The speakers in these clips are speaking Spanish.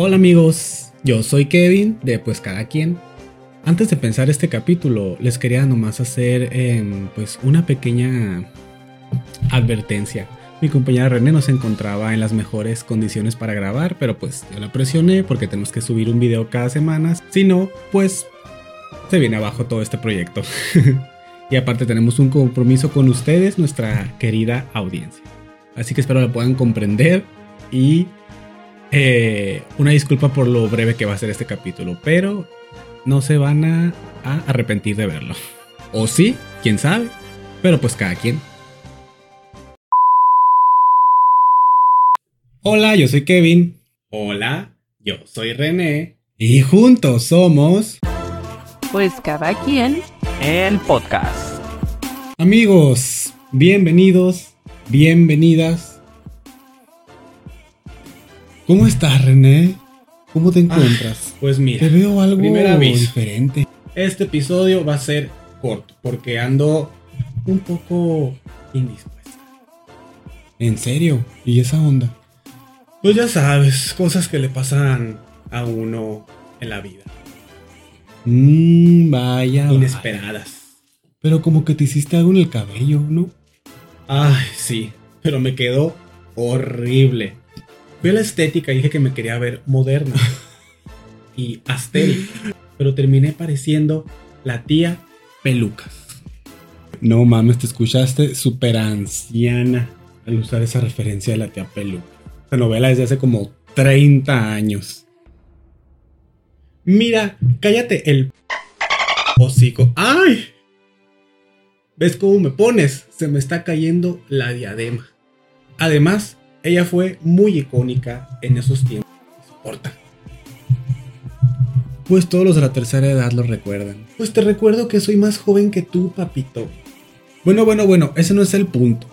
Hola amigos, yo soy Kevin de Pues Cada Quien. Antes de pensar este capítulo, les quería nomás hacer em, pues una pequeña advertencia. Mi compañera René no se encontraba en las mejores condiciones para grabar, pero pues yo la presioné porque tenemos que subir un video cada semana. Si no, pues se viene abajo todo este proyecto. y aparte tenemos un compromiso con ustedes, nuestra querida audiencia. Así que espero la puedan comprender y eh, una disculpa por lo breve que va a ser este capítulo, pero no se van a, a arrepentir de verlo. O sí, quién sabe, pero pues cada quien. Hola, yo soy Kevin. Hola, yo soy René. Y juntos somos... Pues cada quien. El podcast. Amigos, bienvenidos, bienvenidas. ¿Cómo estás, René? ¿Cómo te encuentras? pues mira, te veo algo diferente. Este episodio va a ser corto porque ando un poco indispuesta. ¿En serio? ¿Y esa onda? Pues ya sabes, cosas que le pasan a uno en la vida. Mmm, vaya. Inesperadas. Pero como que te hiciste algo en el cabello, ¿no? Ay, sí, pero me quedó horrible. A la estética y dije que me quería ver moderna y astérica, pero terminé pareciendo la tía Pelucas. No mames, te escuchaste súper anciana al usar esa referencia de la tía Pelucas. La novela desde hace como 30 años. Mira, cállate el hocico. ¡Ay! ¿Ves cómo me pones? Se me está cayendo la diadema. Además, ella fue muy icónica en esos tiempos. Soporta. Pues todos los de la tercera edad lo recuerdan. Pues te recuerdo que soy más joven que tú, papito. Bueno, bueno, bueno, ese no es el punto.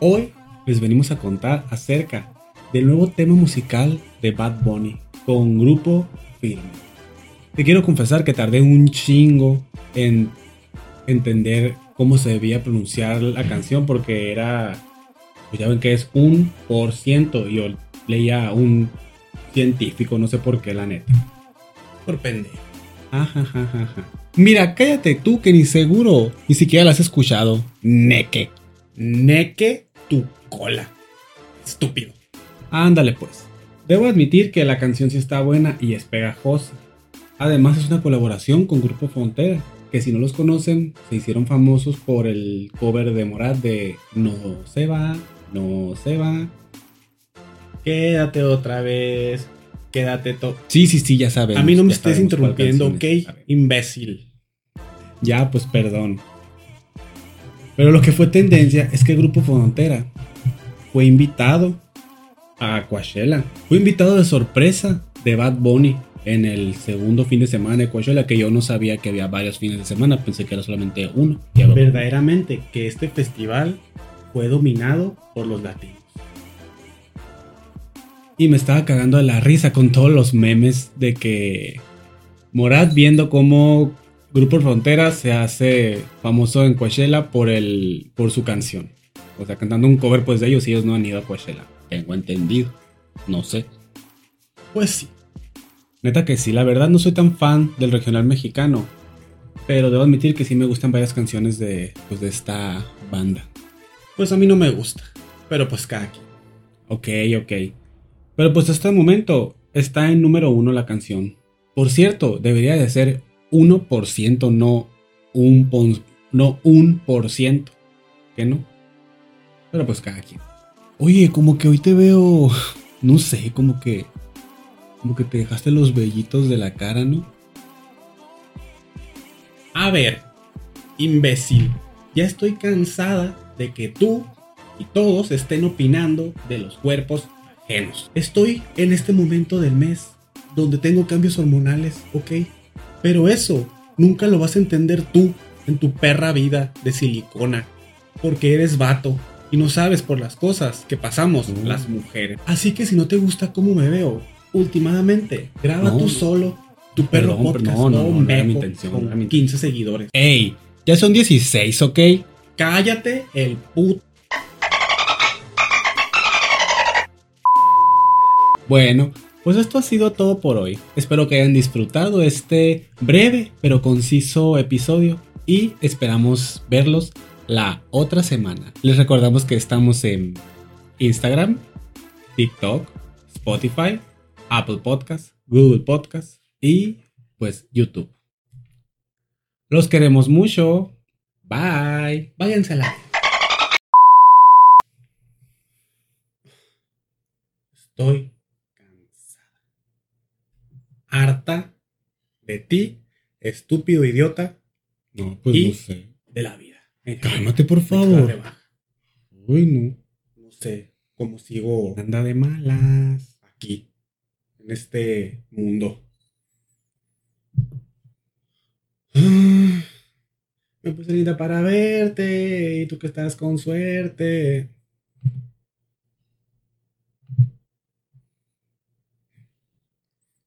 Hoy les venimos a contar acerca del nuevo tema musical de Bad Bunny con grupo firme. Te quiero confesar que tardé un chingo en entender cómo se debía pronunciar la canción porque era, pues ya ven que es un por ciento. Yo leía un científico, no sé por qué, la neta. Por pendejo. Mira, cállate tú que ni seguro ni siquiera la has escuchado. Neque. Neque tu cola. Estúpido. Ándale pues. Debo admitir que la canción sí está buena y es pegajosa. Además es una colaboración con Grupo Frontera, que si no los conocen, se hicieron famosos por el cover de Morat de No se va, no se va. Quédate otra vez, quédate todo. Sí, sí, sí, ya sabes. A mí no me estés interrumpiendo, ok, imbécil. Ya, pues perdón. Pero lo que fue tendencia es que Grupo Frontera fue invitado a Coachella. Fue invitado de sorpresa de Bad Bunny en el segundo fin de semana de Coachella, que yo no sabía que había varios fines de semana, pensé que era solamente uno. Verdaderamente que este festival fue dominado por los latinos. Y me estaba cagando de la risa con todos los memes de que Morat viendo cómo Grupo Frontera se hace famoso en Coachella por, el, por su canción. O sea, cantando un cover pues de ellos y ellos no han ido a Coachella. Tengo entendido. No sé. Pues sí. Neta que sí, la verdad no soy tan fan del regional mexicano. Pero debo admitir que sí me gustan varias canciones de, pues, de esta banda. Pues a mí no me gusta. Pero pues cada quien. Ok, ok. Pero pues hasta el momento está en número uno la canción. Por cierto, debería de ser 1%, no un, no un por ciento. ¿Qué no? Pero pues cada quien. Oye, como que hoy te veo, no sé, como que como que te dejaste los vellitos de la cara, ¿no? A ver, imbécil, ya estoy cansada de que tú y todos estén opinando de los cuerpos ajenos. Estoy en este momento del mes donde tengo cambios hormonales, ¿ok? Pero eso nunca lo vas a entender tú en tu perra vida de silicona, porque eres vato y no sabes por las cosas que pasamos las mujeres. Así que si no te gusta cómo me veo, últimamente. Graba tú solo tu perro podcast. No, no, no, no mi intención. Con 15 seguidores. Ey, ya son 16, ¿ok? Cállate el put. Bueno, Pues esto ha sido todo por hoy. Espero que hayan disfrutado este breve pero conciso episodio y esperamos verlos la otra semana. Les recordamos que estamos en Instagram, TikTok, Spotify, Apple Podcasts, Google Podcasts y pues YouTube. Los queremos mucho. Bye. Váyansela. Estoy cansada. Harta de ti, estúpido idiota. No, pues y no sé. de la vida. Cálmate, por favor. Uy, no. No sé cómo sigo Anda de malas. aquí, en este mundo. Me puse linda para verte y tú que estás con suerte.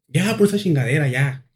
Ya, por esa chingadera, ya.